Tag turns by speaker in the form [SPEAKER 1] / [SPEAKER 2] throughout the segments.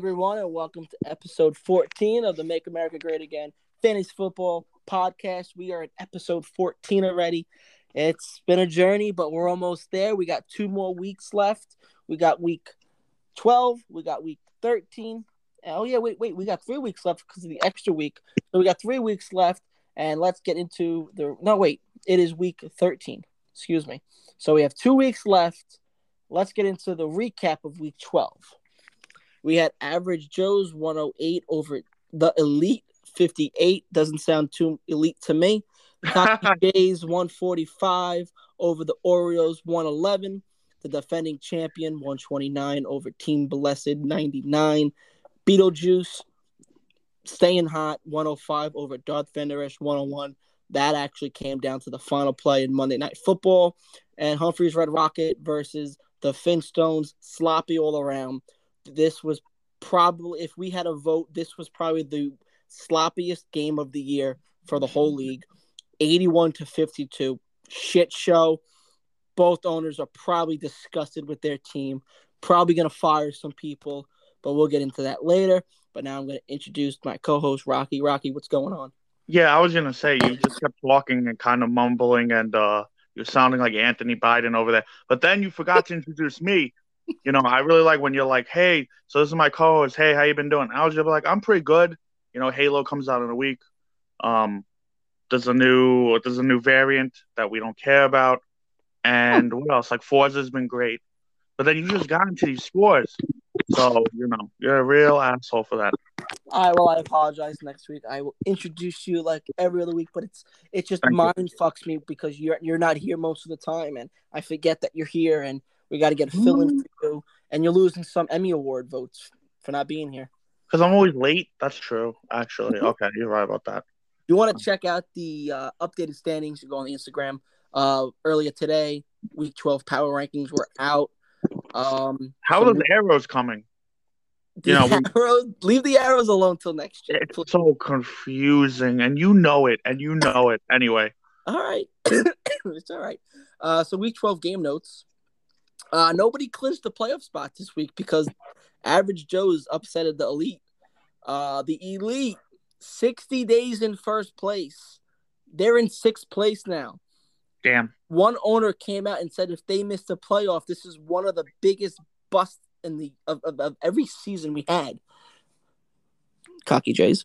[SPEAKER 1] Everyone, and welcome to episode 14 of the Make America Great Again Fantasy Football Podcast. We are at episode 14 already. It's been a journey, but we're almost there. We got two more weeks left. We got week 12, we got week 13. Oh, yeah, wait, wait, we got three weeks left because of the extra week. So we got three weeks left, and let's get into the. No, wait, it is week 13. Excuse me. So we have two weeks left. Let's get into the recap of week 12. We had average Joe's 108 over the elite 58. Doesn't sound too elite to me. Cocky Jays 145 over the Orioles 111. The defending champion 129 over Team Blessed 99. Beetlejuice staying hot 105 over Darth Vanderesh 101. That actually came down to the final play in Monday Night Football. And Humphreys Red Rocket versus the Finstones, sloppy all around this was probably if we had a vote, this was probably the sloppiest game of the year for the whole league. 81 to 52. Shit show. Both owners are probably disgusted with their team, probably going to fire some people, but we'll get into that later. But now I'm going to introduce my co host, Rocky. Rocky, what's going on?
[SPEAKER 2] Yeah, I was going to say, you just kept talking and kind of mumbling, and uh, you're sounding like Anthony Biden over there. But then you forgot to introduce me you know, I really like when you're like, hey, so this is my co-host. Hey, how you been doing? I was just like, I'm pretty good. You know, Halo comes out in a week. Um, there's a new there's a new variant that we don't care about, and what else? Like Forza's been great, but then you just got into these scores, so you know you're a real asshole for that.
[SPEAKER 1] Right, well, I apologize. Next week, I will introduce you like every other week, but it's it's just Thank mind you. fucks me because you're you're not here most of the time, and I forget that you're here, and we got to get Phil in for you, and you're losing some Emmy Award votes for not being here.
[SPEAKER 2] Because I'm always late. That's true, actually. Mm-hmm. Okay, you're right about that.
[SPEAKER 1] You want to check out the uh, updated standings? You go on the Instagram. Uh, earlier today, Week 12 power rankings were out. Um,
[SPEAKER 2] How so are the arrows coming?
[SPEAKER 1] You know, arrows, leave the arrows alone till next year.
[SPEAKER 2] It's please. so confusing, and you know it, and you know it anyway.
[SPEAKER 1] All right, it's all right. Uh, so week 12 game notes. Uh, nobody clinched the playoff spot this week because Average Joe's upsetted the elite. Uh, the elite, 60 days in first place. They're in sixth place now.
[SPEAKER 2] Damn.
[SPEAKER 1] One owner came out and said if they miss the playoff, this is one of the biggest busts in the of, of, of every season we had. Cocky Jays.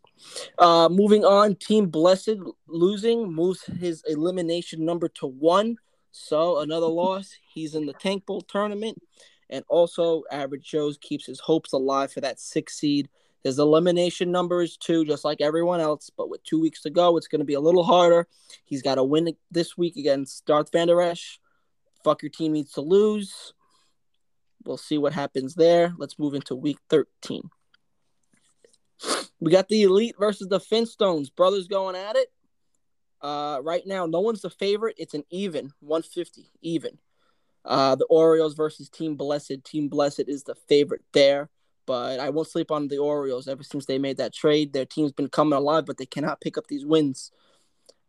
[SPEAKER 1] Uh, moving on, Team Blessed losing moves his elimination number to one. So another loss. He's in the Tank Bowl tournament, and also Average Joe's keeps his hopes alive for that six seed. His elimination number is two, just like everyone else. But with two weeks to go, it's going to be a little harder. He's got to win this week against Darth Vander Esch. Fuck your team needs to lose. We'll see what happens there. Let's move into week 13. We got the Elite versus the Finstones. Brothers going at it. Uh, right now, no one's the favorite. It's an even 150, even. Uh, the Orioles versus Team Blessed. Team Blessed is the favorite there, but I won't sleep on the Orioles ever since they made that trade. Their team's been coming alive, but they cannot pick up these wins.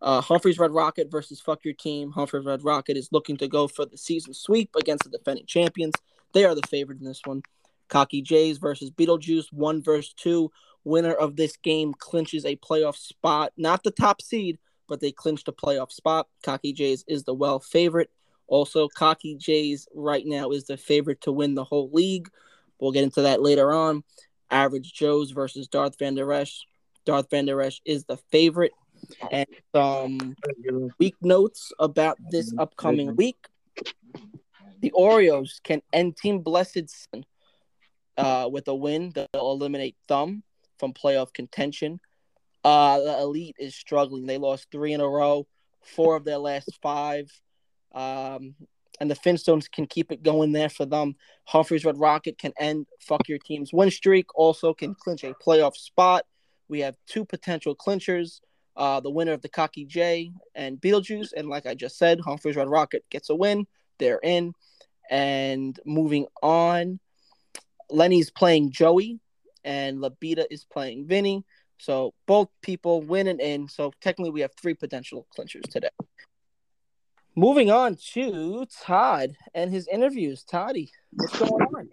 [SPEAKER 1] Uh, Humphreys Red Rocket versus Fuck Your Team. Humphreys Red Rocket is looking to go for the season sweep against the defending champions. They are the favorite in this one. Cocky Jays versus Beetlejuice, one versus two. Winner of this game clinches a playoff spot, not the top seed, but they clinched a playoff spot. Cocky Jays is the well favorite. Also, Cocky Jays right now is the favorite to win the whole league. We'll get into that later on. Average Joe's versus Darth Van Der Esch. Darth Van Der Esch is the favorite. And some week notes about this upcoming week. The Orioles can end Team Blessed uh, with a win. They'll eliminate Thumb from playoff contention. Uh, the Elite is struggling. They lost three in a row, four of their last five. Um, and the Finstones can keep it going there for them. Humphreys Red Rocket can end fuck your team's win streak. Also can clinch a playoff spot. We have two potential clinchers. Uh, the winner of the Cocky J and Beetlejuice. And like I just said, Humphreys Red Rocket gets a win. They're in. And moving on, Lenny's playing Joey, and Labita is playing Vinny. So both people win and in. So technically, we have three potential clinchers today. Moving on to Todd and his interviews. Toddy, what's going on?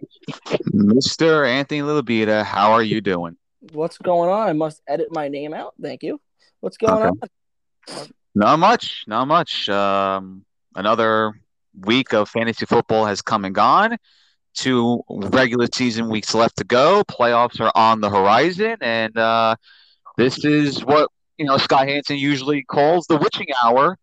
[SPEAKER 3] Mr. Anthony Lilibita, how are you doing?
[SPEAKER 1] What's going on? I must edit my name out. Thank you. What's going
[SPEAKER 3] Okay.
[SPEAKER 1] on?
[SPEAKER 3] Not much, not much. Um, another week of fantasy football has come and gone. Two regular season weeks left to go. Playoffs are on the horizon, and uh, this is what you know Scott Hanson usually calls the witching hour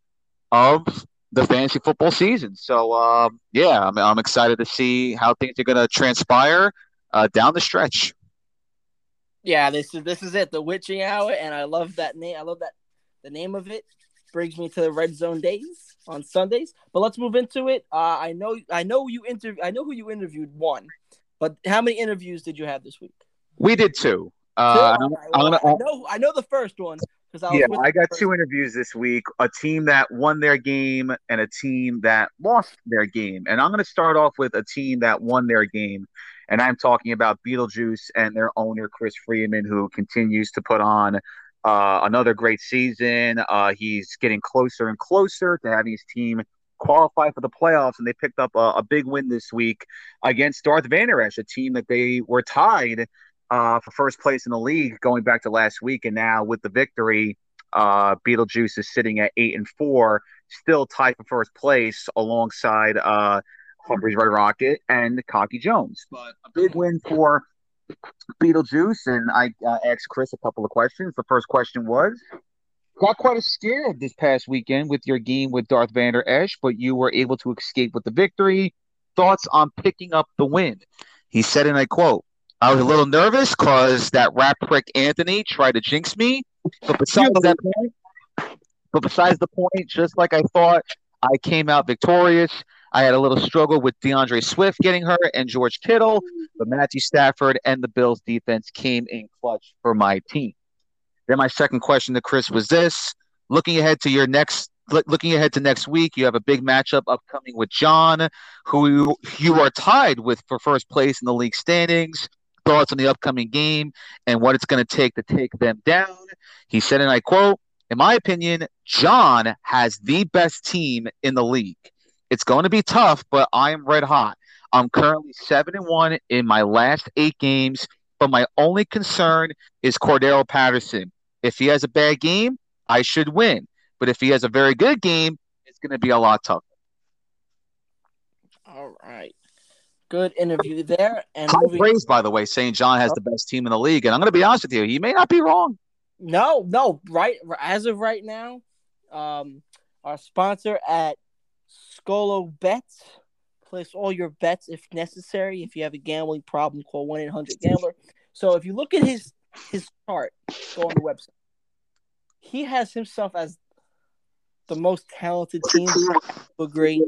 [SPEAKER 3] of the fantasy football season. So, um, yeah, I'm, I'm excited to see how things are going to transpire uh, down the stretch.
[SPEAKER 1] Yeah, this is this is it, the witching hour, and I love that name. I love that the name of it brings me to the red zone days on Sundays. But let's move into it. Uh, I know I know you interview I know who you interviewed one, but how many interviews did you have this week?
[SPEAKER 3] We did two.
[SPEAKER 1] Two?
[SPEAKER 3] Uh,
[SPEAKER 1] All right, well, I know I know the first one because I
[SPEAKER 4] Yeah, I got two interviews this week a team that won their game and a team that lost their game. And I'm going to start off with a team that won their game. And I'm talking about Beetlejuice and their owner, Chris Freeman, who continues to put on uh, another great season. Uh, he's getting closer and closer to having his team qualify for the playoffs. And they picked up a, a big win this week against Darth Vander Esch, a team that they were tied uh, for first place in the league going back to last week. And now with the victory, uh, Beetlejuice is sitting at eight and four, still tied for first place alongside uh, Humphreys Red Rocket and Cocky Jones. But a big win for Beetlejuice. And I uh, asked Chris a couple of questions. The first question was Got quite a scare this past weekend with your game with Darth Vander Esch, but you were able to escape with the victory. Thoughts on picking up the win? He said, and I quote, I was a little nervous because that rat prick Anthony tried to jinx me. But besides that point, but besides the point, just like I thought, I came out victorious. I had a little struggle with DeAndre Swift getting hurt and George Kittle, but Matthew Stafford and the Bills defense came in clutch for my team. Then my second question to Chris was this: looking ahead to your next, looking ahead to next week, you have a big matchup upcoming with John, who you, you are tied with for first place in the league standings. Thoughts on the upcoming game and what it's going to take to take them down. He said, and I quote, in my opinion, John has the best team in the league. It's going to be tough, but I am red hot. I'm currently seven and one in my last eight games, but my only concern is Cordarrelle Patterson. If he has a bad game, I should win. But if he has a very good game, it's going to be a lot tougher.
[SPEAKER 1] All right. Good interview there. And
[SPEAKER 3] High
[SPEAKER 1] moving
[SPEAKER 3] praise, by the way, saying John has the best team in the league. And I'm going to be honest with you, he may not be wrong.
[SPEAKER 1] No, no, right as of right now, um, our sponsor at Scolo Bets. Place all your bets if necessary. If you have a gambling problem, call one eight hundred Gambler. So if you look at his his chart, go on the website. He has himself as the most talented team. Agree.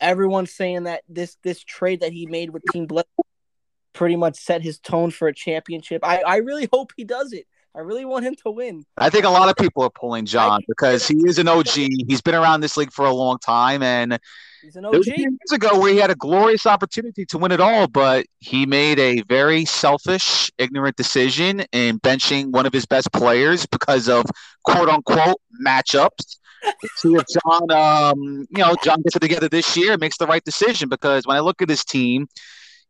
[SPEAKER 1] Everyone's saying that this this trade that he made with Team Bless pretty much set his tone for a championship. I, I really hope he does it. I really want him to win.
[SPEAKER 3] I think a lot of people are pulling John because he is an OG. He's been around this league for a long time, and
[SPEAKER 1] He's an
[SPEAKER 3] there was
[SPEAKER 1] OG.
[SPEAKER 3] years ago where he had a glorious opportunity to win it all, but he made a very selfish, ignorant decision in benching one of his best players because of quote unquote matchups. See if John, um, you know, John gets it together this year, and makes the right decision. Because when I look at his team,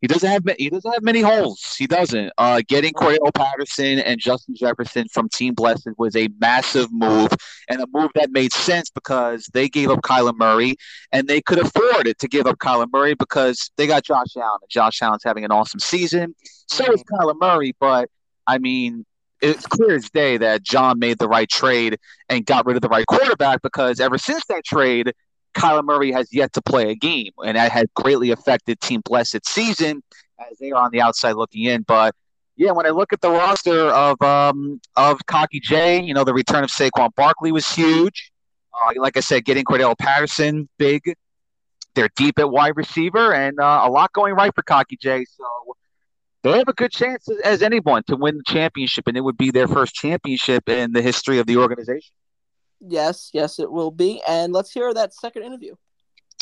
[SPEAKER 3] he doesn't have he doesn't have many holes. He doesn't. Uh, getting Cordarrelle Patterson and Justin Jefferson from Team Blessed was a massive move and a move that made sense because they gave up Kyler Murray and they could afford it to give up Kyler Murray because they got Josh Allen. And Josh Allen's having an awesome season. So is Kyler Murray, but I mean, it's clear as day that John made the right trade and got rid of the right quarterback because ever since that trade, Kyler Murray has yet to play a game, and that had greatly affected Team Blessed's season as they are on the outside looking in. But yeah, when I look at the roster of um, of Cocky J, you know, the return of Saquon Barkley was huge. Uh, like I said, getting Cordarrelle Patterson, big. They're deep at wide receiver, and uh, a lot going right for Cocky J. So they have a good chance as, as anyone to win the championship, and it would be their first championship in the history of the organization.
[SPEAKER 1] Yes, yes, it will be. And let's hear that second interview.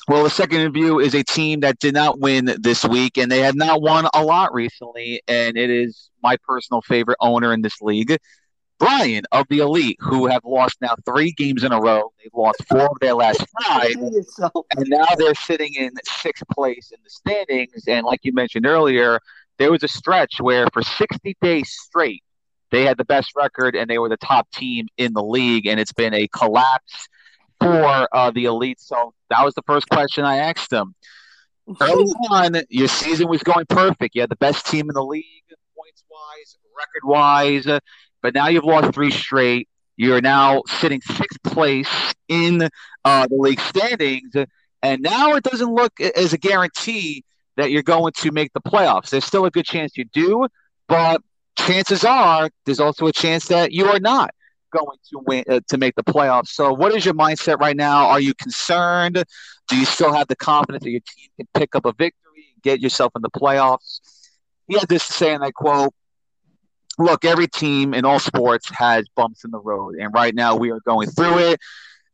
[SPEAKER 3] Well, the second interview is a team that did not win this week, and they have not won a lot recently. And it is my personal favorite owner in this league, Brian of the Elite, who have lost now three games in a row. They've lost four of their last five, and now they're sitting in sixth place in the standings. And like you mentioned earlier, there was a stretch where for 60 days straight, they had the best record and they were the top team in the league. And it's been a collapse for uh, the Elite. So that was the first question I asked them. Early on, your season was going perfect. You had the best team in the league, points wise, record wise. But now you've lost three straight. You're now sitting sixth place in uh, the league standings. And now it doesn't look as a guarantee that you're going to make the playoffs. There's still a good chance you do, but chances are there's also a chance that you are not going to win uh, to make the playoffs. So, what is your mindset right now? Are you concerned? Do you still have the confidence that your team can pick up a victory and get yourself in the playoffs? He had this to say, and I quote: "Look, every team in all sports has bumps in the road, and right now we are going through it."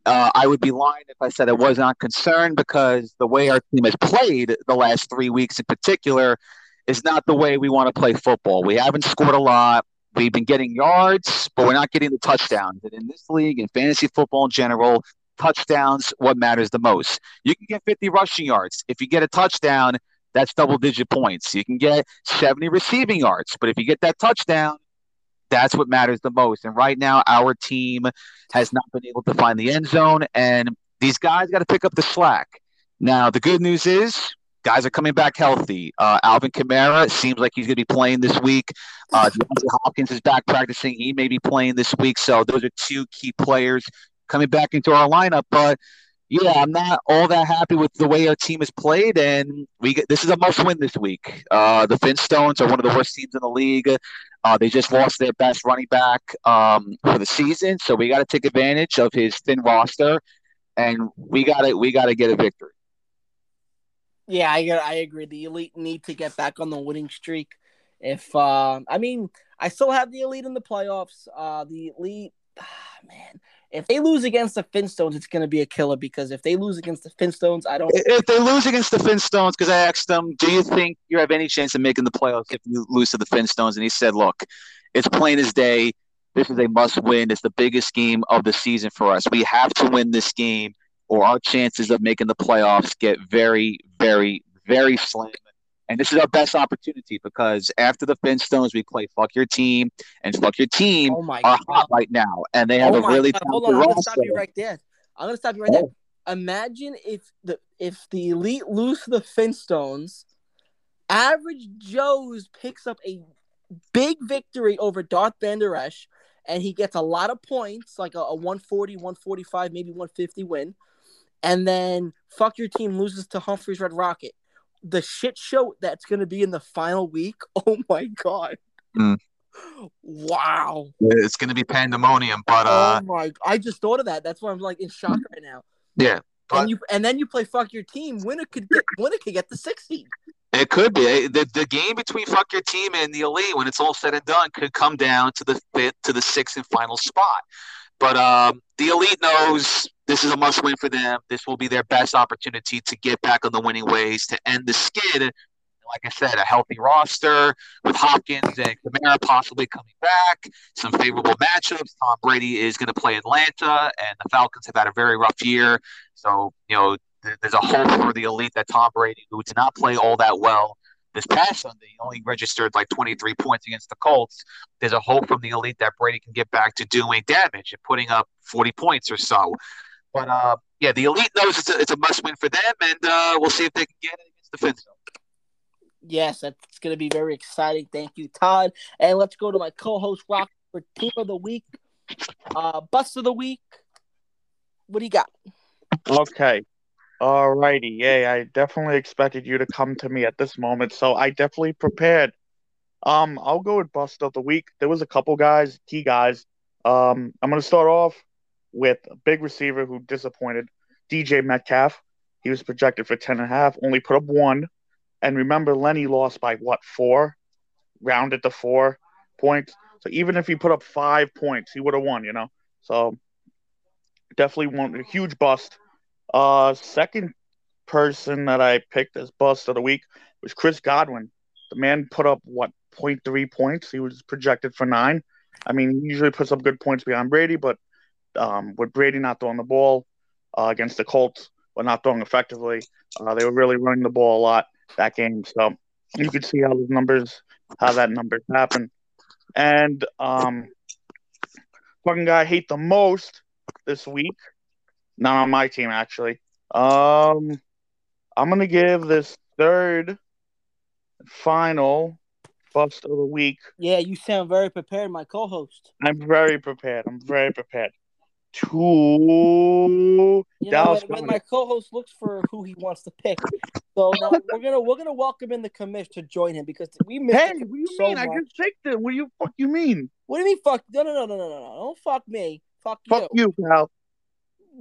[SPEAKER 3] Uh, I would be lying if I said I was not concerned because the way our team has played the last three weeks in particular is not the way we want to play football. We haven't scored a lot. We've been getting yards, but we're not getting the touchdowns. And in this league, in fantasy football in general, touchdowns what matters the most. You can get 50 rushing yards. If you get a touchdown, that's double digit points. You can get 70 receiving yards, but if you get that touchdown, that's what matters the most. And right now, our team has not been able to find the end zone, and these guys got to pick up the slack. Now, the good news is guys are coming back healthy. Uh, Alvin Kamara seems like he's going to be playing this week. Uh, Hopkins is back practicing. He may be playing this week. So those are two key players coming back into our lineup. But yeah, I'm not all that happy with the way our team has played, and we get, this is a must-win this week. Uh, the Finstones are one of the worst teams in the league. Uh, they just lost their best running back um, for the season, so we got to take advantage of his thin roster, and we got to we got to get a victory.
[SPEAKER 1] Yeah, I I agree. The elite need to get back on the winning streak. If uh, I mean, I still have the elite in the playoffs. Uh, the elite, ah, man, if they lose against the Finstones, it's going to be a killer because if they lose against the Finstones, I don't.
[SPEAKER 3] If they lose against the Finstones, because I asked them, do you think you have any chance of making the playoffs if you lose to the Finstones? And he said, look, it's plain as day. This is a must win. It's the biggest game of the season for us. We have to win this game or our chances of making the playoffs get very, very, very slim. And this is our best opportunity because after the Finstones, we play Fuck Your Team, and Fuck Your Team oh are God. hot right now, and they have oh a really.
[SPEAKER 1] God. Hold on, I'm gonna stop you right there. I'm gonna stop you right oh. there. Imagine if the if the elite lose to the Finstones, average Joe's picks up a big victory over Darth Vander Esch, and he gets a lot of points, like a, a 140, 145, maybe 150 win and then fuck your team loses to Humphreys Red Rocket. The shit show that's going to be in the final week. Oh my god! Mm. Wow,
[SPEAKER 3] it's going to be pandemonium. But uh,
[SPEAKER 1] oh my! I just thought of that. That's why I'm like in shock right now.
[SPEAKER 3] Yeah,
[SPEAKER 1] but... and you and then you play fuck your team. Winner could get winner could get the 16.
[SPEAKER 3] It could be the the game between fuck your team and the elite when it's all said and done could come down to the fifth to the sixth and final spot. But um, the elite knows this is a must win for them. This will be their best opportunity to get back on the winning ways to end the skid. Like I said, a healthy roster with Hopkins and Kamara possibly coming back, some favorable matchups. Tom Brady is going to play Atlanta, and the Falcons have had a very rough year. So, you know, there's a hope for the elite that Tom Brady, who did not play all that well, this past Sunday, only registered like 23 points against the Colts. There's a hope from the elite that Brady can get back to doing damage and putting up 40 points or so. But uh, yeah, the elite knows it's a, it's a must win for them, and uh, we'll see if they can get it against the Finns.
[SPEAKER 1] Yes, that's going to be very exciting. Thank you, Todd. And let's go to my co-host Rock for Team of the Week, uh, Bust of the Week. What do you got?
[SPEAKER 2] Okay. Alrighty, yay! I definitely expected you to come to me at this moment, so I definitely prepared. Um, I'll go with bust of the week. There was a couple guys, key guys. Um, I'm gonna start off with a big receiver who disappointed, DJ Metcalf. He was projected for ten and a half, only put up one. And remember, Lenny lost by what four? Rounded to four points. So even if he put up five points, he would have won. You know, so definitely one a huge bust uh, second person that I picked as bust of the week was Chris Godwin. The man put up what 0.3 points. He was projected for nine. I mean, he usually puts up good points behind Brady, but um, with Brady not throwing the ball uh, against the Colts, or not throwing effectively, uh, they were really running the ball a lot that game. So you could see how those numbers, how that numbers happen. And um, fucking guy I hate the most this week, not on my team actually. Um, I'm gonna give this third final bust of the week.
[SPEAKER 1] Yeah, you sound very prepared, my co-host.
[SPEAKER 2] I'm very prepared. I'm very prepared. To
[SPEAKER 1] You know,
[SPEAKER 2] Dallas
[SPEAKER 1] when, when my co-host looks for who he wants to pick, so now uh, we're gonna we're gonna welcome in the commish to join him because we missed.
[SPEAKER 2] Hey, what do you
[SPEAKER 1] so
[SPEAKER 2] mean? I
[SPEAKER 1] much.
[SPEAKER 2] just picked. What do you fuck you mean?
[SPEAKER 1] What do you mean? Fuck? No, no, no, no, no, no, no! Don't fuck me. Fuck,
[SPEAKER 2] Fuck
[SPEAKER 1] you.
[SPEAKER 2] you, pal.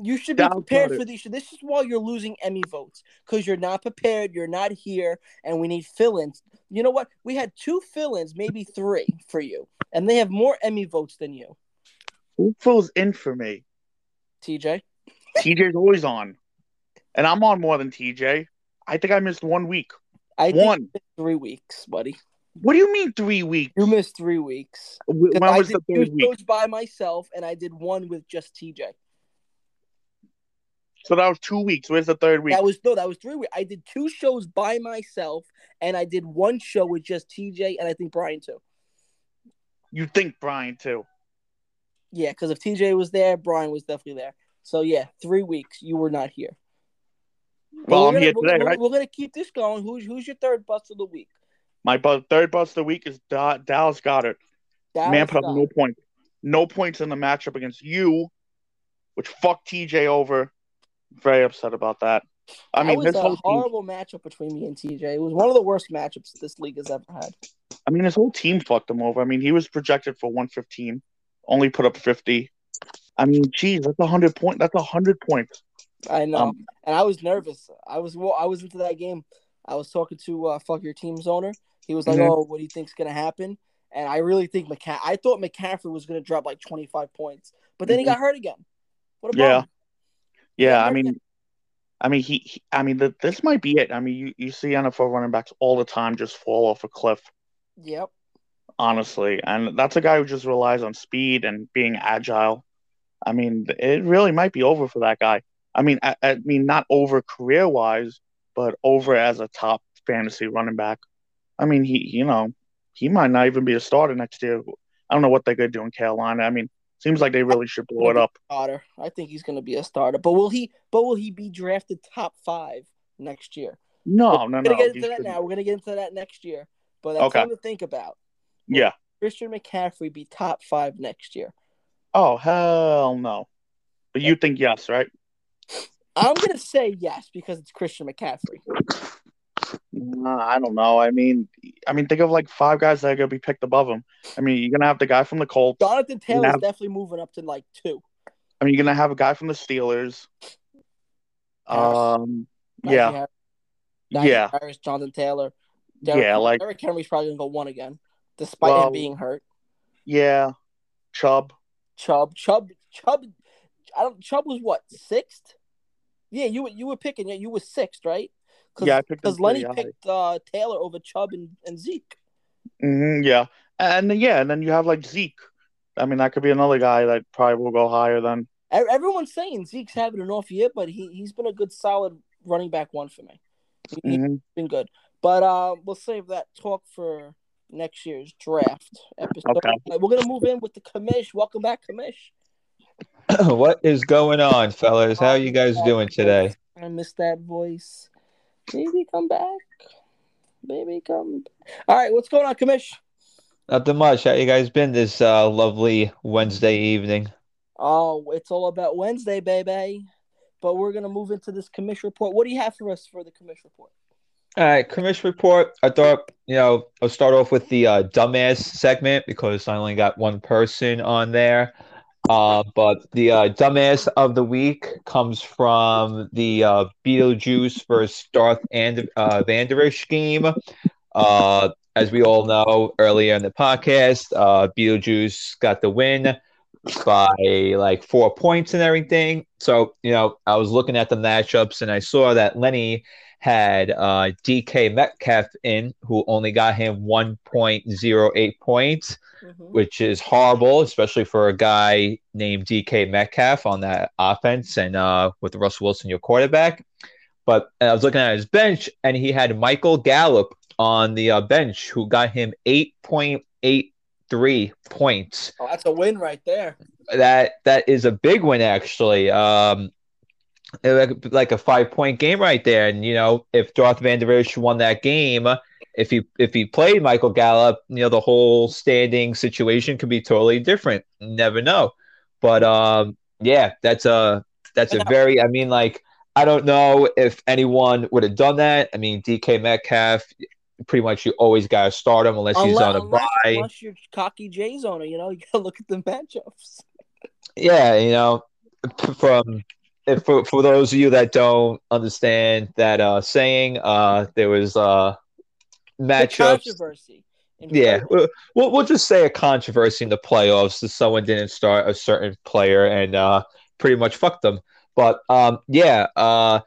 [SPEAKER 1] You should be
[SPEAKER 2] Dallas
[SPEAKER 1] prepared for these. This is why you're losing Emmy votes because you're not prepared. You're not here, and we need fill-ins. You know what? We had two fill-ins, maybe three for you, and they have more Emmy votes than you.
[SPEAKER 2] Who fills in for me?
[SPEAKER 1] TJ.
[SPEAKER 2] TJ's always on, and I'm on more than TJ. I think I missed one week.
[SPEAKER 1] I
[SPEAKER 2] One.
[SPEAKER 1] three weeks, buddy.
[SPEAKER 2] What do you mean three weeks?
[SPEAKER 1] You missed three weeks.
[SPEAKER 2] When
[SPEAKER 1] 'Cause
[SPEAKER 2] was
[SPEAKER 1] I
[SPEAKER 2] the
[SPEAKER 1] did
[SPEAKER 2] third
[SPEAKER 1] two
[SPEAKER 2] week?
[SPEAKER 1] shows by myself, and I did one with just TJ.
[SPEAKER 2] So that was two weeks. Where's the third week?
[SPEAKER 1] That was no, that was three weeks. I did two shows by myself, and I did one show with just TJ, and I think Brian too.
[SPEAKER 2] You think Brian too?
[SPEAKER 1] Yeah, because if TJ was there, Brian was definitely there. So yeah, three weeks you were not here.
[SPEAKER 2] Well,
[SPEAKER 1] we're
[SPEAKER 2] I'm
[SPEAKER 1] gonna-
[SPEAKER 2] here today,
[SPEAKER 1] we're-
[SPEAKER 2] right?
[SPEAKER 1] We're gonna keep this going. Who's who's your third bust of the week?
[SPEAKER 2] My bu- third bust of the week is da- Dallas Goedert.
[SPEAKER 1] Dallas
[SPEAKER 2] Man put up no points. No points in the matchup against you, which fucked TJ over. Very upset about that. I
[SPEAKER 1] That
[SPEAKER 2] mean,
[SPEAKER 1] was
[SPEAKER 2] his
[SPEAKER 1] a
[SPEAKER 2] whole team,
[SPEAKER 1] horrible matchup between me and TJ. It was one of the worst matchups this league has ever had.
[SPEAKER 2] I mean, his whole team fucked him over. I mean, he was projected for 115, only put up 50. I mean, geez, that's a hundred point. That's a hundred points.
[SPEAKER 1] I know,
[SPEAKER 2] Um,
[SPEAKER 1] and I was nervous. I was well, I was into that game. I was talking to uh, fuck your team's owner. He was like,
[SPEAKER 2] Mhm.
[SPEAKER 1] "Oh, what do you think's gonna happen?" And I really think McCa- I thought McCaffrey was gonna drop like twenty five points, but then he
[SPEAKER 2] Mhm.
[SPEAKER 1] got hurt again. What a
[SPEAKER 2] Yeah.
[SPEAKER 1] bum.
[SPEAKER 2] Yeah,
[SPEAKER 1] Yeah,
[SPEAKER 2] I mean,
[SPEAKER 1] again.
[SPEAKER 2] I mean, he, he I mean, the, this might be it. I mean, you, you see NFL running backs all the time just fall off a cliff.
[SPEAKER 1] Yep.
[SPEAKER 2] Honestly. And that's a guy who just relies on speed and being agile. I mean, it really might be over for that guy. I mean, I, I mean, not over career wise, but over as a top fantasy running back. I mean, he, you know, he might not even be a starter next year. I don't know what they're gonna do in Carolina. I mean, seems like they really should blow it up.
[SPEAKER 1] Starter. I think he's gonna be a starter. But will he? But will he be drafted top five next year?
[SPEAKER 2] No, no,
[SPEAKER 1] We're
[SPEAKER 2] no.
[SPEAKER 1] gonna get into that now. We're gonna get into that next year. But that's
[SPEAKER 2] Okay.
[SPEAKER 1] something to think about.
[SPEAKER 2] Yeah.
[SPEAKER 1] Christian McCaffrey be top five next year.
[SPEAKER 2] Oh hell no. But you think yes, right?
[SPEAKER 1] I'm gonna say yes because it's Christian McCaffrey.
[SPEAKER 2] Nah, I don't know. I mean, I mean, think of like five guys that are gonna be picked above him. I mean, you're gonna have the guy from the Colts.
[SPEAKER 1] Jonathan Taylor's
[SPEAKER 2] have-
[SPEAKER 1] definitely moving up to like two.
[SPEAKER 2] I mean, you're gonna have a guy from the Steelers. Um,
[SPEAKER 1] Najee
[SPEAKER 2] yeah,
[SPEAKER 1] Harris,
[SPEAKER 2] yeah,
[SPEAKER 1] Harris, Jonathan Taylor. Derrick,
[SPEAKER 2] yeah, like
[SPEAKER 1] Derrick Henry's probably gonna go one again, despite
[SPEAKER 2] Well-
[SPEAKER 1] him being hurt.
[SPEAKER 2] yeah, Chubb.
[SPEAKER 1] Chubb, Chubb, Chubb. I don't. Chubb was what sixth? Yeah, you were you were picking. Yeah, you were sixth, right? Cause,
[SPEAKER 2] Yeah, I picked
[SPEAKER 1] because Lenny
[SPEAKER 2] high.
[SPEAKER 1] picked uh, Taylor over Chubb and, and Zeke.
[SPEAKER 2] hmm yeah, and yeah, and then you have like Zeke. I mean, that could be another guy that probably will go higher than.
[SPEAKER 1] Everyone's saying Zeke's having an off year, but he he's been a good solid running back one for me. He, he's
[SPEAKER 2] Mhm.
[SPEAKER 1] been good, but uh, we'll save that talk for next year's draft episode.
[SPEAKER 2] Okay.
[SPEAKER 1] We're gonna move in with the commish. Welcome back, commish.
[SPEAKER 5] what is going on, fellas? How you guys doing today?
[SPEAKER 1] I miss that voice. Baby, come back. Baby, come. All right, what's going on, commish?
[SPEAKER 5] Nothing much. How you guys been this uh, lovely Wednesday evening?
[SPEAKER 1] Oh, it's all about Wednesday, baby. But we're gonna move into this commish report. What do you have for us for the commish report?
[SPEAKER 5] All right, commission report. I thought, you know, I'll start off with the uh, dumbass segment because I only got one person on there. Uh, but the uh, dumbass of the week comes from the uh, Beetlejuice versus Darth and uh, Vanderish game. Uh, as we all know, earlier in the podcast, uh, Beetlejuice got the win by like four points and everything. So, you know, I was looking at the matchups and I saw that Lenny had uh, DK Metcalf in, who only got him 1.08 points,
[SPEAKER 1] Mhm.
[SPEAKER 5] which is horrible, especially for a guy named DK Metcalf on that offense and uh, with Russell Wilson, your quarterback. But I was looking at his bench, and he had Michael Gallup on the uh, bench, who got him 8.83 points
[SPEAKER 1] Oh, that's a win right there.
[SPEAKER 5] that that is a big win actually. Um, like, like a five point game right there, and you know if Darth Van Der Esch won that game, if he if he played Michael Gallup, you know the whole standing situation could be totally different. Never know, but um, yeah, that's a that's a very. I mean, like I don't know if anyone would have done that. I mean, DK Metcalf. Pretty much, you always gotta start him unless he's on a
[SPEAKER 1] unless,
[SPEAKER 5] bye.
[SPEAKER 1] unless you're cocky Jays owner, you know, you gotta look at the matchups.
[SPEAKER 5] Yeah, you know, from for, for those of you that don't understand that uh saying, uh there was uh
[SPEAKER 1] The
[SPEAKER 5] matchups.
[SPEAKER 1] controversy.
[SPEAKER 5] Yeah, we'll, we'll we'll just say a controversy in the playoffs that someone didn't start a certain player and uh pretty much fucked them. But um yeah, uh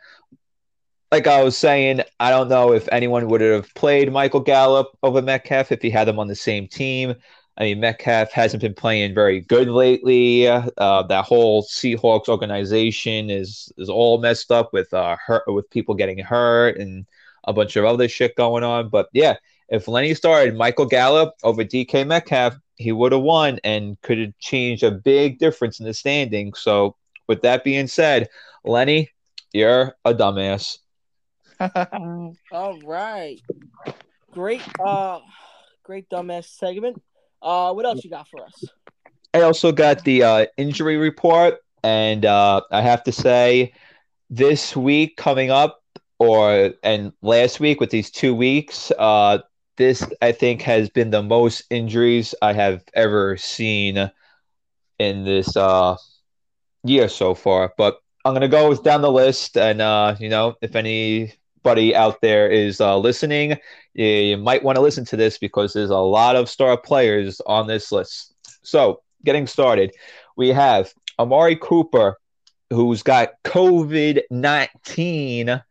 [SPEAKER 5] like I was saying, I don't know if anyone would have played Michael Gallup over Metcalf if he had them on the same team. I mean, Metcalf hasn't been playing very good lately. Uh, that whole Seahawks organization is is all messed up with uh hurt with people getting hurt and a bunch of other shit going on. But yeah, if Lenny started Michael Gallup over DK Metcalf, he would have won and could have changed a big difference in the standing. So with that being said, Lenny, you're a dumbass.
[SPEAKER 1] All right. Great uh great dumbass segment. Uh what else you got for us?
[SPEAKER 5] I also got the uh, injury report, and uh, I have to say, this week coming up, or and last week with these two weeks, uh, this I think has been the most injuries I have ever seen in this uh, year so far. But I'm gonna go down the list, and uh, you know, if out there is uh, listening, you, you might want to listen to this because there's a lot of star players on this list. So, getting started, we have Amari Cooper, who's got COVID 19.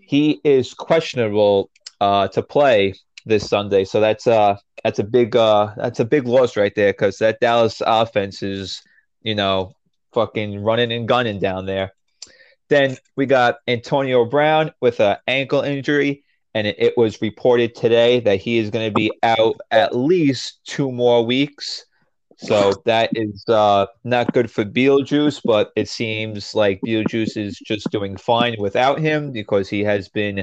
[SPEAKER 5] He is questionable uh, to play this Sunday. So that's uh that's a big uh that's a big loss right there because that Dallas offense is, you know, fucking running and gunning down there. Then we got Antonio Brown with an ankle injury, and it, was reported today that he is going to be out at least two more weeks. So that is uh, not good for Beetlejuice, but it seems like Beetlejuice is just doing fine without him because he has been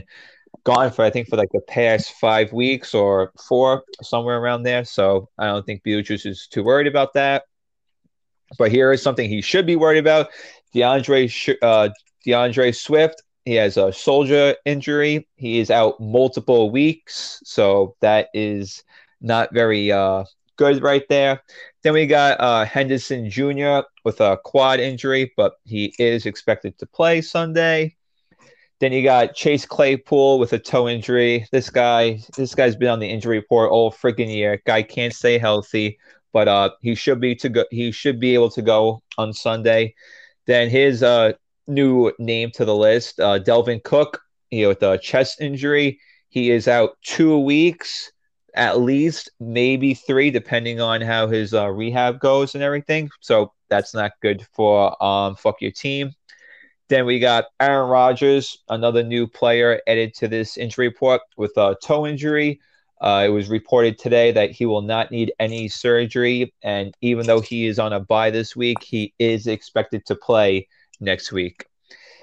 [SPEAKER 5] gone for I think for like the past five weeks or four, somewhere around there. So I don't think Beetlejuice is too worried about that. But here is something he should be worried about: DeAndre uh, DeAndre Swift. He has a shoulder injury. He is out multiple weeks, so that is not very uh, good right there. Then we got uh, Henderson Jr. with a quad injury, but he is expected to play Sunday. Then you got Chase Claypool with a toe injury. This guy, this guy's been on the injury report all freaking year. Guy can't stay healthy, but uh, he should be to go. He should be able to go on Sunday. Then his uh, new name to the list, uh, Dalvin Cook, you know, with a chest injury. He is out two weeks at least, maybe three, depending on how his uh, rehab goes and everything. So that's not good for um, fuck your team. Then we got Aaron Rodgers, another new player added to this injury report with a toe injury. Uh, it was reported today that he will not need any surgery, and even though he is on a bye this week, he is expected to play next week.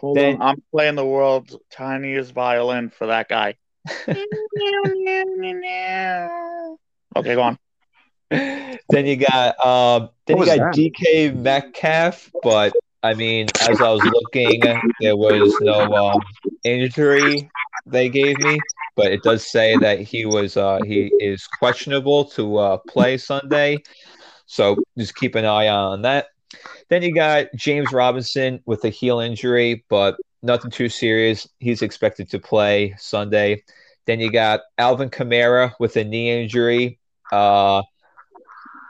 [SPEAKER 2] Hold
[SPEAKER 5] Then-
[SPEAKER 2] on, I'm playing the world's tiniest violin for that guy. okay, go on.
[SPEAKER 5] then you got um, then
[SPEAKER 4] What
[SPEAKER 5] you got
[SPEAKER 4] that?
[SPEAKER 5] DK Metcalf, but I mean, as I was looking, there was no um, injury they gave me, but it does say that he was uh, he is questionable to uh, play Sunday, so just keep an eye on that. Then you got James Robinson with a heel injury, but nothing too serious. He's expected to play Sunday. Then you got Alvin Kamara with a knee injury. Uh,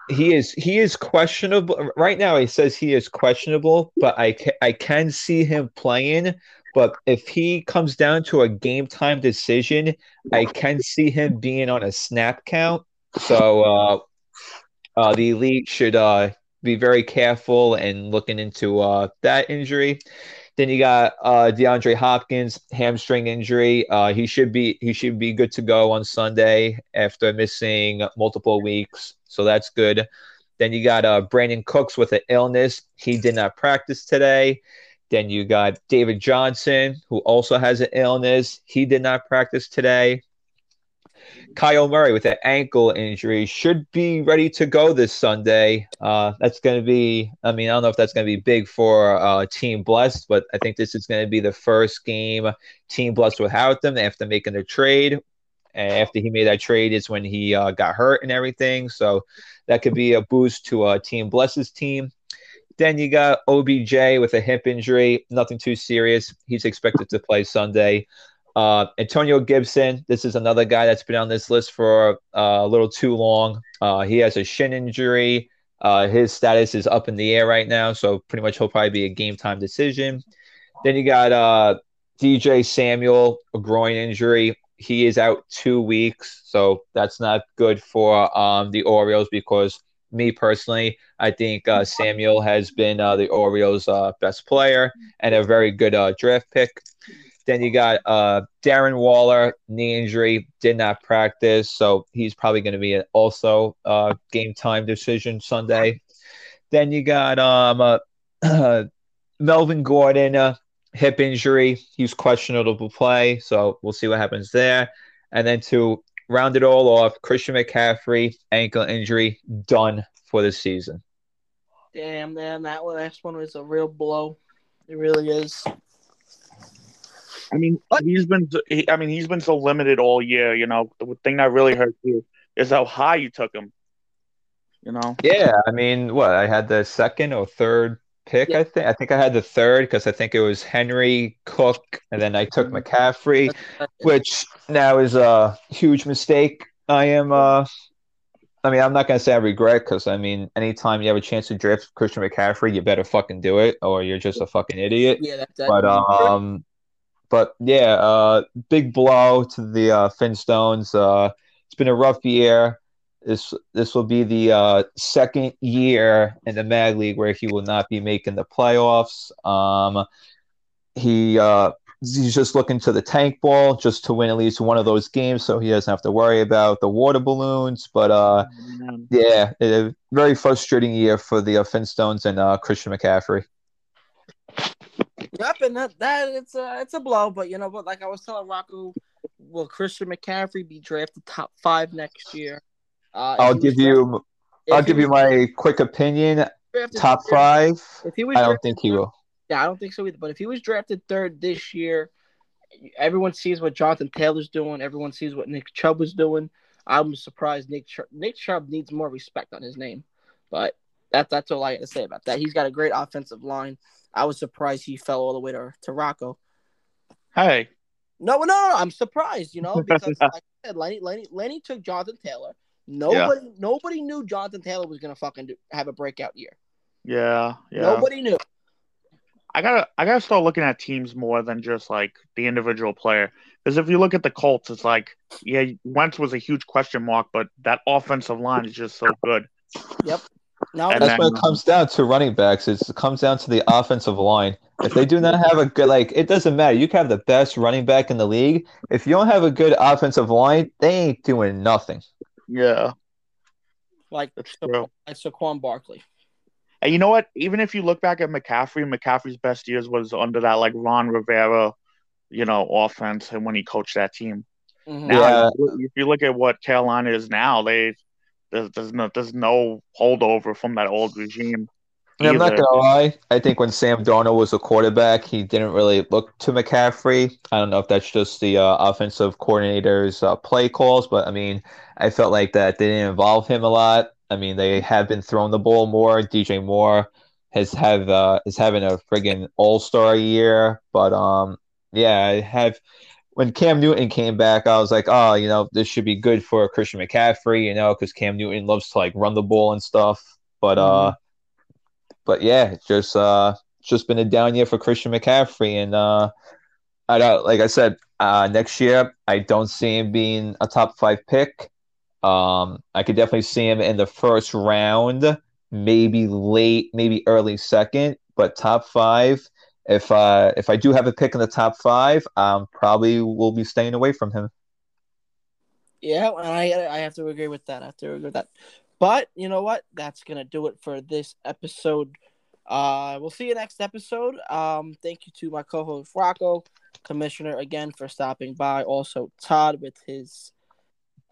[SPEAKER 5] he is he is questionable right now. He says he is questionable, but I ca- I can see him playing. But if he comes down to a game time decision, I can see him being on a snap count. So uh, uh, the elite should uh, be very careful and looking into uh, that injury. Then you got uh, DeAndre Hopkins hamstring injury. Uh, he should be he should be good to go on Sunday after missing multiple weeks, so that's good. Then you got uh, Brandin Cooks with an illness. He did not practice today. Then you got David Johnson, who also has an illness. He did not practice today. Kyle Murray with an ankle injury should be ready to go this Sunday. Uh, that's going to be, I mean, I don't know if that's going to be big for uh, Team Blessed, but I think this is going to be the first game Team Blessed without them after making the trade. And after he made that trade is when he uh, got hurt and everything. So that could be a boost to uh, Team Bless's team. Then you got OBJ with a hip injury, nothing too serious. He's expected to play Sunday. Uh, Antonio Gibson, this is another guy that's been on this list for uh, a little too long. Uh, he has a shin injury. Uh, his status is up in the air right now, so pretty much he'll probably be a game time decision. Then you got uh, DJ Samuel, a groin injury. He is out two weeks, so that's not good for um, the Orioles because me personally, I think uh, Samuel has been the Orioles' best player and a very good draft pick. Then you got uh, Darren Waller, knee injury, did not practice, so he's probably going to be also a game time decision Sunday. Then you got um, uh, Melvin Gordon, uh, hip injury. He's questionable to play, so we'll see what happens there. And then to round it all off, Christian McCaffrey, ankle injury, done for the season.
[SPEAKER 1] Damn, man, that last one was a real blow. It really is.
[SPEAKER 2] I mean, he's been. He, I mean, he's been so limited all year. You know, the thing that really hurts you is how high you took him. You know.
[SPEAKER 5] Yeah, I mean, what I had the second or third pick. Yeah. I think. I think I had the third because I think it was Henry Cook, and then I took McCaffrey, which now is a huge mistake. I am. uh I mean, I'm not gonna say I regret because I mean, anytime you have a chance to draft Christian McCaffrey, you better fucking do it, or you're just a fucking idiot.
[SPEAKER 1] Yeah, that's
[SPEAKER 5] but um, but yeah, uh, big blow to the uh, Finstones. Uh, it's been a rough year. This this will be the uh, second year in the Mag League where he will not be making the playoffs. Um, he uh, he's just looking to the Tank Bowl just to win at least one of those games, so he doesn't have to worry about the water balloons. But uh, yeah, a very frustrating year for the uh, Finstones and uh, Christian McCaffrey.
[SPEAKER 1] Yep, and that that it's a it's a blow, but you know what? Like I was telling Rocco, will Christian McCaffrey be drafted top five next year?
[SPEAKER 5] Uh, I'll give you I'll give you my quick opinion. Top five. If he was I don't think he will.
[SPEAKER 1] Yeah, I don't think so either. But if he was drafted third this year, everyone sees what Jonathan Taylor's doing. Everyone sees what Nick Chubb was doing. I'm surprised Nick Chubb, Nick Chubb needs more respect on his name, but that's that's all I got to say about that. He's got a great offensive line. I was surprised he fell all the way to, to Rocco.
[SPEAKER 2] Hey.
[SPEAKER 1] No, no, no, I'm surprised, you know, because like I said, Lenny, Lenny, Lenny took Jonathan Taylor. Nobody, yeah. nobody knew Jonathan Taylor was gonna fucking do, have a breakout year.
[SPEAKER 2] Yeah, yeah.
[SPEAKER 1] Nobody knew.
[SPEAKER 2] I gotta, I gotta start looking at teams more than just like the individual player. Because if you look at the Colts, it's like, yeah, Wentz was a huge question mark, but that offensive line is just so good.
[SPEAKER 1] Yep.
[SPEAKER 5] No, that's then, what it comes down to running backs. It's, it comes down to the offensive line. If they do not have a good, like, it doesn't matter. You can have the best running back in the league. If you don't have a good offensive line, they ain't doing nothing.
[SPEAKER 2] Yeah.
[SPEAKER 1] Like, like Saquon Barkley.
[SPEAKER 2] And you know what? Even if you look back at McCaffrey, McCaffrey's best years was under that, like, Ron Rivera, you know, offense and when he coached that team. Mm-hmm. Now, yeah. if you look at what Carolina is now, they there's, there's no there's no holdover from that old regime.
[SPEAKER 5] Yeah, I'm not gonna lie. I think when Sam Darnold was a quarterback, he didn't really look to McCaffrey. I don't know if that's just the uh, offensive coordinator's uh, play calls, but I mean, I felt like that they didn't involve him a lot. I mean, they have been throwing the ball more. DJ Moore has have uh, is having a friggin' All Star year, but um, yeah, I have when Cam Newton came back, I was like, oh, you know, this should be good for Christian McCaffrey, you know, because Cam Newton loves to like run the ball and stuff. But uh, mm-hmm. but yeah, just uh, just been a down year for Christian McCaffrey, and uh, I don't like I said uh, next year. I don't see him being a top five pick. Um, I could definitely see him in the first round, maybe late, maybe early second, but top five. If uh, if I do have a pick in the top five, um, probably will be staying away from him.
[SPEAKER 1] Yeah, I I have to agree with that. I have to agree with that. But you know what? That's gonna do it for this episode. Uh, we'll see you next episode. Um, thank you to my co-host Rocco, Commissioner, again for stopping by. Also Todd with his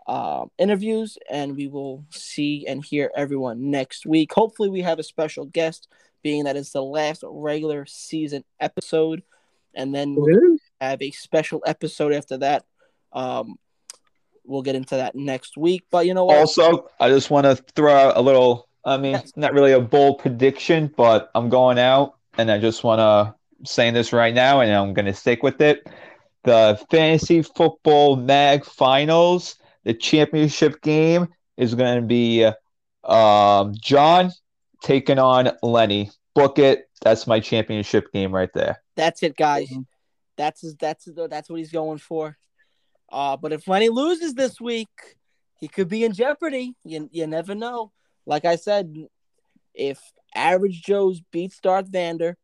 [SPEAKER 1] um, interviews, and we will see and hear everyone next week. Hopefully, we have a special guest, being that it's the last regular season episode, and then we'll have a special episode after that. Um, we'll get into that next week. But you know what?
[SPEAKER 5] Also, I just want to throw out a little. I mean,
[SPEAKER 1] Yes.
[SPEAKER 5] not really a bold prediction, but I'm going out, and I just want to saying this right now, and I'm going to stick with it. The fantasy football mag finals, the championship game is going to be um, John taking on Lenny. Book it. That's my championship game right there.
[SPEAKER 1] That's it, guys. That's his, that's that's what he's going for. Uh, but if Lenny loses this week, he could be in jeopardy. You you never know. Like I said, if Average Joe's beats Darth Vander,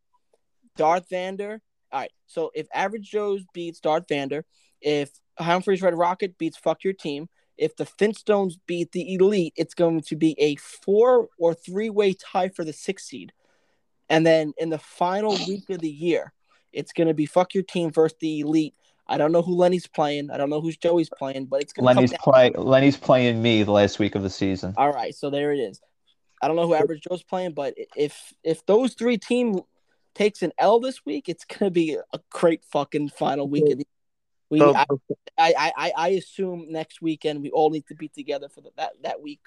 [SPEAKER 1] Darth Vander. All right. So if Average Joe's beats Darth Vander, if Humphreys Red Rocket beats Fuck Your Team, if the Finstones beat the Elite, it's going to be a four or three way tie for the sixth seed. And then in the final week of the year, it's going to be Fuck Your Team versus the Elite. I don't know who Lenny's playing. I don't know who Joey's playing, but it's going to come
[SPEAKER 5] Lenny's
[SPEAKER 1] down.
[SPEAKER 5] play. Lenny's playing me the last week of the season.
[SPEAKER 1] All right, so there it is. I don't know who Average Joe's playing, but if if those three team takes an L this week, it's gonna be a great fucking final week. Of the, we, I, I, I, I assume next weekend we all need to be together for the, that that week.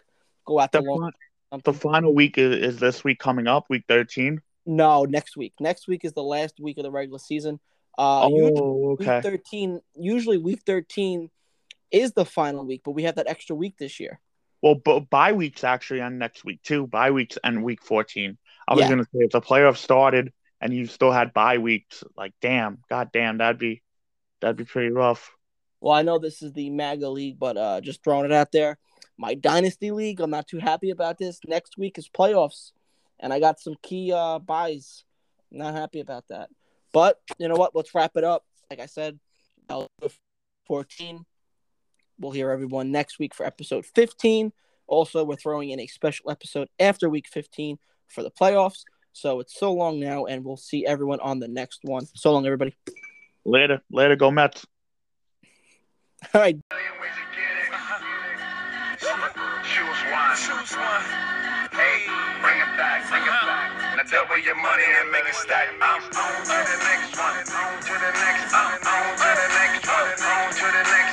[SPEAKER 1] Go out
[SPEAKER 2] the,
[SPEAKER 1] lunch.
[SPEAKER 2] fi- the final week is, is this week coming up, week 13.
[SPEAKER 1] No, next week. Next week is the last week of the regular season. Uh, usually
[SPEAKER 2] oh, okay.
[SPEAKER 1] week thirteen. Usually week thirteen is the final week, but we have that extra week this year.
[SPEAKER 2] Well, but bye weeks actually on next week too. Bye weeks and week 14. I was
[SPEAKER 1] Yeah.
[SPEAKER 2] gonna say if the playoffs started and you still had bye weeks, like damn, god damn, that'd be that'd be pretty rough.
[SPEAKER 1] Well, I know this is the MAGA league, but uh, just throwing it out there. My dynasty league, I'm not too happy about this. Next week is playoffs, and I got some key uh, byes. Not happy about that. But you know what? Let's wrap it up. Like I said, episode 14. We'll hear everyone next week for episode 15. Also, we're throwing in a special episode after week 15 for the playoffs. So it's so long now, and we'll see everyone on the next one. So long, everybody.
[SPEAKER 2] Later, later, go Mets.
[SPEAKER 1] All right.
[SPEAKER 6] Choose one. Choose one. Hey, bring it back, bring it back. Now double your money and make it stack. I'm on to the next one. On to the next. I'm on to the next one. On to the next.